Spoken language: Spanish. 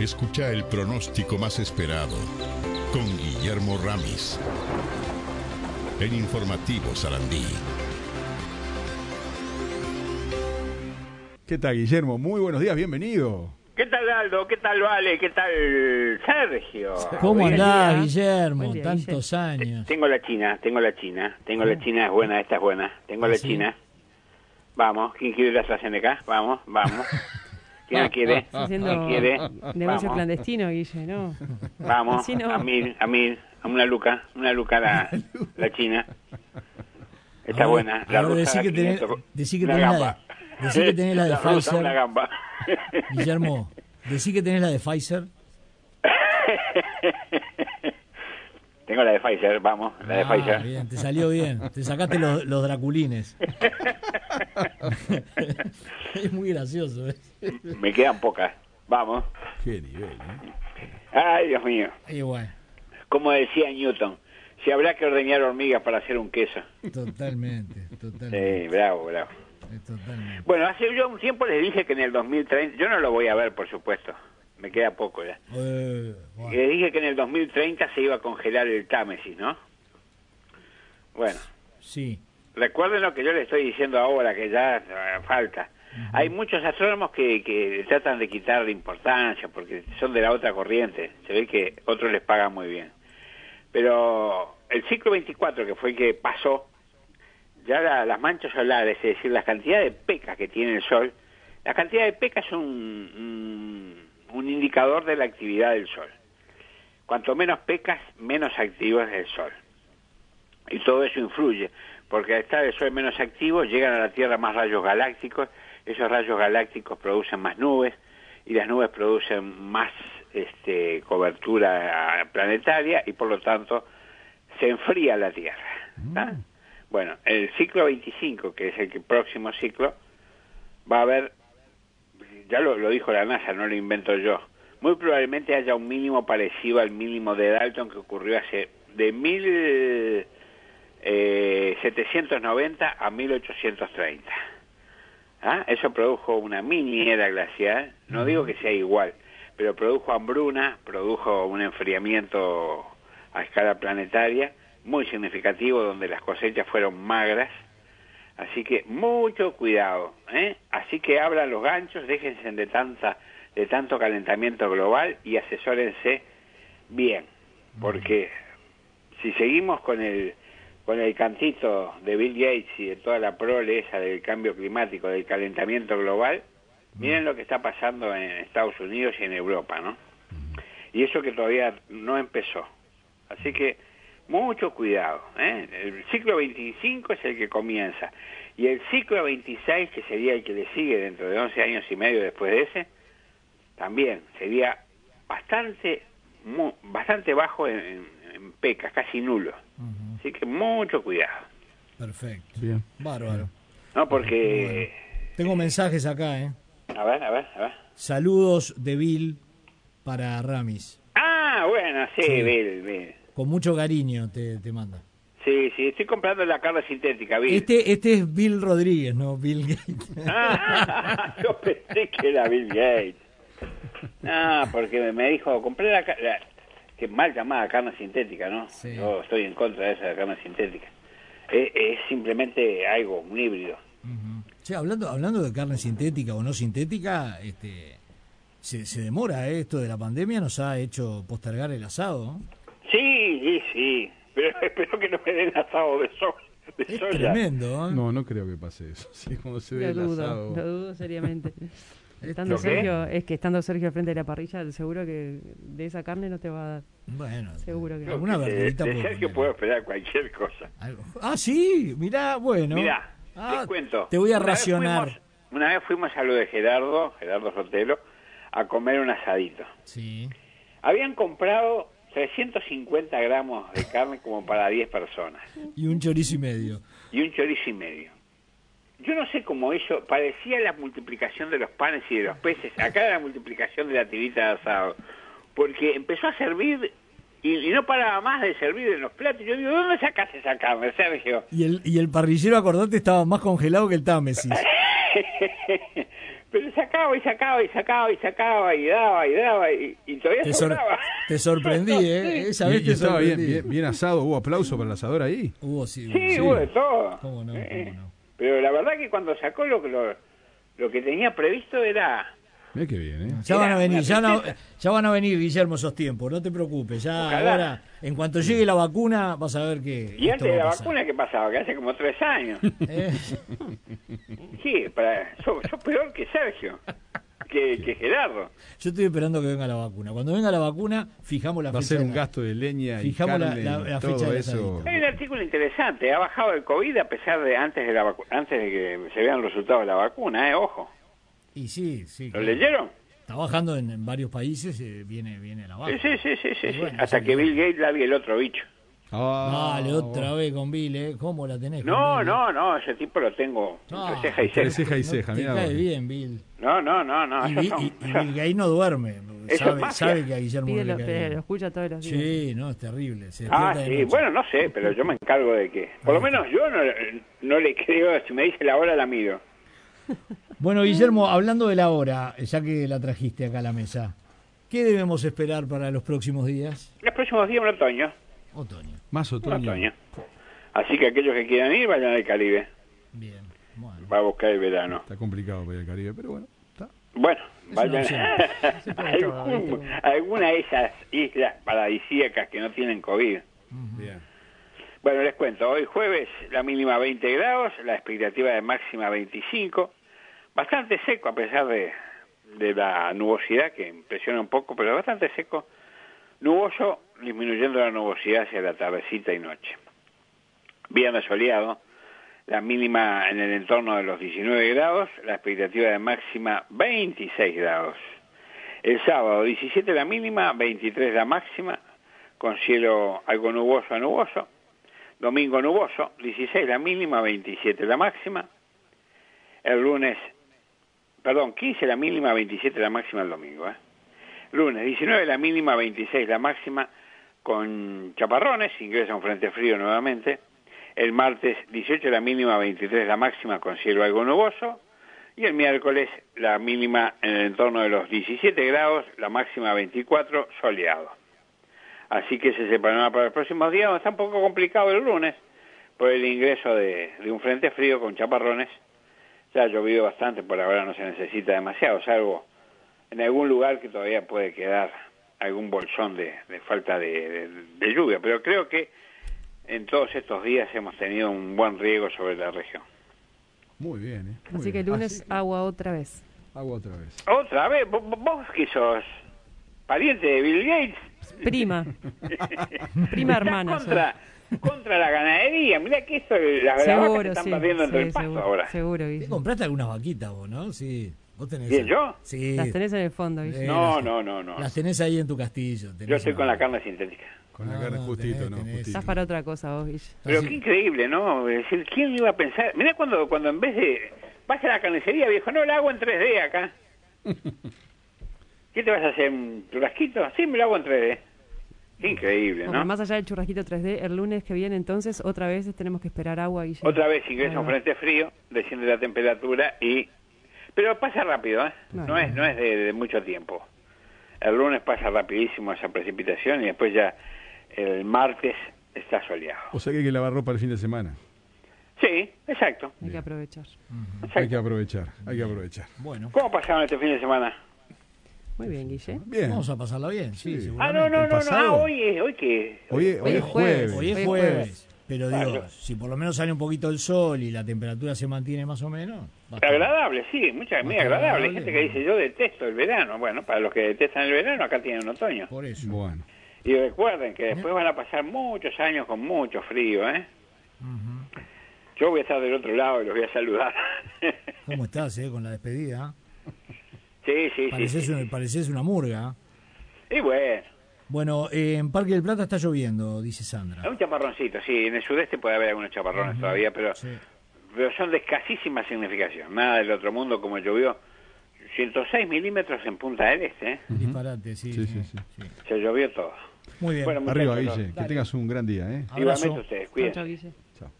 Escucha el pronóstico más esperado con Guillermo Ramis. En Informativo Sarandí. ¿Qué tal, Guillermo? Muy buenos días, bienvenido. ¿Qué tal Aldo? ¿Qué tal Vale? ¿Qué tal Sergio? ¿Cómo andás. Guillermo? Día, Tantos años. Tengo la china, tengo la china, tengo la china, es buena, esta es buena. Tengo la ¿Ah, sí? china. Vamos, ¿quién quiere la AstraZeneca? Vamos, vamos. ¿Quién la quiere? Está haciendo ¿Quién quiere? negocio Vamos, clandestino, Guille, ¿no? vamos, Así no. a mil, a mil, a una luca, una luca la, la china. Está buena. La a ver, rusa decí que tenés- 500, decí que tenés la de- gamba. decí que tenés la de rusa, Pfizer. una gamba. Guillermo, decí que tenés la de Pfizer. Tengo la de Pfizer, vamos, la de Ah, Pfizer. bien, te salió bien. Te sacaste los, los draculines. es muy gracioso. ¿eh? Me quedan pocas. Vamos. Qué nivel, ¿eh? Ay, Dios mío. Y bueno, Como decía Newton, si habrá que ordeñar hormigas para hacer un queso. totalmente, totalmente, Sí, bravo, bravo. totalmente. Bueno, hace yo un tiempo les dije que en el 2030, yo no lo voy a ver, por supuesto, me queda poco ya. Eh, bueno. Les dije que en el 2030 se iba a congelar el Támesis, ¿no? Bueno, Sí, recuerden lo que yo les estoy diciendo ahora, que ya eh, falta. Hay muchos astrónomos que, que tratan de quitar la importancia porque son de la otra corriente. Se ve que otros les pagan muy bien. Pero el ciclo 24, que fue el que pasó, ya la- las manchas solares, es decir, la cantidad de pecas que tiene el Sol, la cantidad de pecas es un, un, un indicador de la actividad del Sol. Cuanto menos pecas, menos activo es el Sol. Y todo eso influye, porque al estar el Sol menos activo, llegan a la Tierra más rayos galácticos, esos rayos galácticos producen más nubes, y las nubes producen más este, cobertura planetaria, y por lo tanto se enfría la Tierra. ¿tá? Bueno, el ciclo 25, que es el que- próximo ciclo, va a haber, ya lo, lo dijo la NASA, no lo invento yo, muy probablemente haya un mínimo parecido al mínimo de Dalton que ocurrió hace de mil eh, 790 a 1830. ¿Ah? Eso produjo una mini era glacial, no digo que sea igual, pero produjo hambruna, produjo un enfriamiento a escala planetaria muy significativo donde las cosechas fueron magras, así que mucho cuidado, ¿eh? Así que abran los ganchos, déjense de tanta de tanto calentamiento global y asesórense bien, porque si seguimos con el con el cantito de Bill Gates y de toda la prole esa del cambio climático, del calentamiento global, miren lo que está pasando en Estados Unidos y en Europa, ¿no? Y eso que todavía no empezó. Así que mucho cuidado. ¿eh? El ciclo 25 es el que comienza. Y el ciclo 26, que sería el que le sigue dentro de 11 años y medio después de ese, también sería bastante mu- bastante bajo en, en- pecas, casi nulo. Así que mucho cuidado. perfecto. Bien. Bárbaro. ¿No? Porque... Tengo mensajes acá, ¿eh? A ver, a ver, a ver. Saludos de Bill para Ramis. Ah, bueno, sí, Sí. Bill, Bill. Con mucho cariño te, te manda. Sí, sí, estoy comprando la carne sintética, Bill. Este, este es Bill Rodríguez, no Bill Gates. Ah, yo pensé que era Bill Gates. Ah, porque me dijo, compré la, la- que mal llamada carne sintética, ¿no? Sí. Yo estoy en contra de esa carne sintética. Es, es simplemente algo, un híbrido. Ujú. Che, hablando, hablando de carne sintética o no sintética, este, se, se demora, ¿eh? esto de la pandemia nos ha hecho postergar el asado. ¿no? Sí, sí, sí, pero espero que no me den asado de, so de Es soya. tremendo, ¿eh? No, no creo que pase eso. Sí, como se ve Lo el dudo, asado. lo dudo seriamente. Estando. Sergio, es que estando Sergio al frente de la parrilla, seguro que de esa carne no te va a dar. Bueno, Seguro que no. alguna De- verdurita de puedo Sergio poner. puedo esperar cualquier cosa. Algo- Ah, sí, mirá, bueno. Mira, Ah, les cuento. Te voy a Una vez racionar. fuimos- una vez fuimos a lo de Gerardo, Gerardo Sotelo, a comer un asadito. Sí. Habían comprado 350 gramos de carne como para 10 personas Y un chorizo y medio. y un chorizo y medio. Yo no sé cómo eso, parecía la multiplicación de los panes y de los peces. Acá era la multiplicación de la tirita de asado. Porque empezó a servir y, y no paraba más de servir en los platos. Yo digo, ¿dónde sacas esa carne, Sergio? Y el, y el parrillero, acordate, estaba más congelado que el Támesis. Pero sacaba y sacaba y sacaba y sacaba y daba y daba y, y todavía Te, sor- sobraba. te sorprendí, ¿eh? Esa vez y te estaba bien, bien, bien asado. ¿Hubo aplauso para el asador ahí? Hubo, sí, Sí, Sí. hubo de todo. ¿Cómo no? ¿Cómo no? Pero la verdad que cuando sacó lo, que- lo, lo que tenía previsto era... Mira qué bien, ¿eh? Ya van a venir, ya, no- ya van a venir, Guillermo, esos tiempos, no te preocupes. Ya Ojalá. ahora, en cuanto llegue la vacuna, vas a ver que. Y antes de la vacuna, ¿qué pasaba? Que hace como tres años. Eh, Sí, para, sos, sos peor que Sergio, que, que Gerardo. Yo estoy esperando que venga la vacuna. Cuando venga la vacuna, fijamos la Va a fecha. ser de un la- gasto de leña y Fijamos la- carne la- y la todo fecha del eso. Hay un artículo interesante, ha bajado el COVID a pesar de antes de la vacu- antes de que se vean los resultados de la vacuna, eh, ojo. Y sí, sí. ¿Lo claro. leyeron? Está bajando en, en varios países, eh, viene, viene la baja. Sí, sí, sí, sí, sí, Y sí. bueno, Hasta que. Bill Gates largue el otro bicho. Ah, Dale, otra vez con Bill, ¿eh? ¿Cómo la tenés? con No, Bill? no, no, ese tipo lo tengo Ah, entre ceja y entre ceja. ceja y No ceja, te mirá cae vos. bien, Bill. No, no, no, no, Y, esos Bi- son- y- y Bill Gates no duerme. es Sabe, magia. sabe que a Guillermo no Pídelo, le cae pero bien. lo escucha todos los días. Sí, no, es terrible. Se Ah, despierta de sí, noche. bueno, no sé, pero yo me encargo de que, por lo menos yo no, no le creo, si me dice la hora la miro. Bueno, Guillermo, hablando de la hora, ya que la trajiste acá a la mesa, ¿qué debemos esperar para los próximos días? Los próximos días un otoño, Otoño. Más otoño. otoño. Así que aquellos que quieran ir, vayan al Caribe, Bien. Bueno. va a buscar el verano. Está complicado para ir al Caribe, pero bueno, está. Bueno, una vayan algún- alguna de esas islas paradisíacas que no tienen COVID. Bien. Bueno, les cuento, hoy jueves la mínima 20 grados, la expectativa de máxima 25, bastante seco a pesar de, de la nubosidad que impresiona un poco, pero bastante seco, nuboso, disminuyendo la nubosidad hacia la tardecita y noche. Viernes soleado, la mínima en el entorno de los 19 grados, la expectativa de máxima 26 grados. El sábado 17 la mínima, 23 la máxima, con cielo algo nuboso a nuboso. Domingo nuboso, 16 la mínima, 27 la máxima. El lunes, perdón, 15 la mínima, 27 la máxima el domingo. ¿eh? Lunes, 19 la mínima, 26 la máxima, con chaparrones, ingresa un frente frío nuevamente. El martes, 18 la mínima, 23 la máxima, con cielo algo nuboso. Y el miércoles, la mínima en el entorno de los 17 grados, la máxima 24, soleado. Así que ese es para los próximos días. Está un poco complicado el lunes por el ingreso de, de un frente frío con chaparrones. Ya ha llovido bastante, por ahora no se necesita demasiado, salvo en algún lugar que todavía puede quedar algún bolsón de, de falta de, de- de lluvia. Pero creo que en todos estos días hemos tenido un buen riego sobre la región. Muy bien, ¿eh? Muy Así que el lunes Así que agua otra vez. agua otra vez. Otra vez, vos, vos que sos pariente de Bill Gates, Prima. Prima hermana. contra, contra la ganadería. Mirá que esto, las las vacas se Seguro, están sí. perdiendo entre sí, el pasto seguro, ahora. seguro, ¿Te compraste algunas vaquitas vos, no? Sí. ¿Vos tenés ¿Quién, yo? Sí. Las tenés en el fondo, Guille. Eh, No, las- no, no, no. Las tenés ahí en tu castillo. tenés Yo estoy con la carne sintética. Con la carne no, justito, tenés, ¿no? tenés. Justito. Estás para otra cosa vos, Guille. Pero qué increíble, ¿no? Es decir, ¿quién iba a pensar? Mirá cuando, cuando en vez de... Vas a la carnicería, viejo, no, la hago en 3D acá. ¿Qué te vas a hacer? ¿Un churrasquito? Sí, me lo hago en 3D. Qué increíble, Bueno, ¿no? más allá del churrasquito 3D, el lunes que viene entonces otra vez tenemos que esperar agua, Guille. Otra vez ingresa un frente frío, desciende la temperatura y... Pero pasa rápido, ¿eh? No es, no es de, de mucho tiempo. El lunes pasa rapidísimo esa precipitación y después ya el martes está soleado. O sea que hay que lavar ropa el fin de semana. Sí, exacto. Hay que aprovechar. Hay que aprovechar, hay que aprovechar. Bueno, ¿Cómo pasaron este fin de semana? Muy bien, Guille. Bien. vamos a pasarla bien, sí, Sí. Ah, no, no, no, no. Ah, hoy es, hoy que... Hoy, es- hoy Hoy es es jueves. jueves. Hoy es jueves. Pero digo, Claro. si por lo menos sale un poquito el sol y la temperatura se mantiene más o menos. Agradable, sí, mucha, muy agradable. Hay gente que dice, yo detesto el verano. Bueno, para los que detestan el verano, acá tienen otoño. Por eso. Bueno. Y recuerden que después van a pasar muchos años con mucho frío, ¿eh? Ujú. Yo voy a estar del otro lado y los voy a saludar. ¿Cómo estás, eh, con la despedida? sí, sí, sí. Pareces, sí. una, pareces una murga. Y bueno, Bueno, eh, en Parque del Plata está lloviendo, dice Sandra. un chaparroncito, sí. En el sudeste puede haber algunos chaparrones todavía, pero, Sí. pero son de escasísima significación. Nada del otro mundo como llovió. 106 milímetros en Punta del Este, ¿eh? Disparate, sí. Sí, sí, sí. Se llovió todo. Muy bien. Bueno, Arriba, Guille. Que tengas un gran día, ¿eh? Igualmente ustedes, cuídense. Guille. Chao.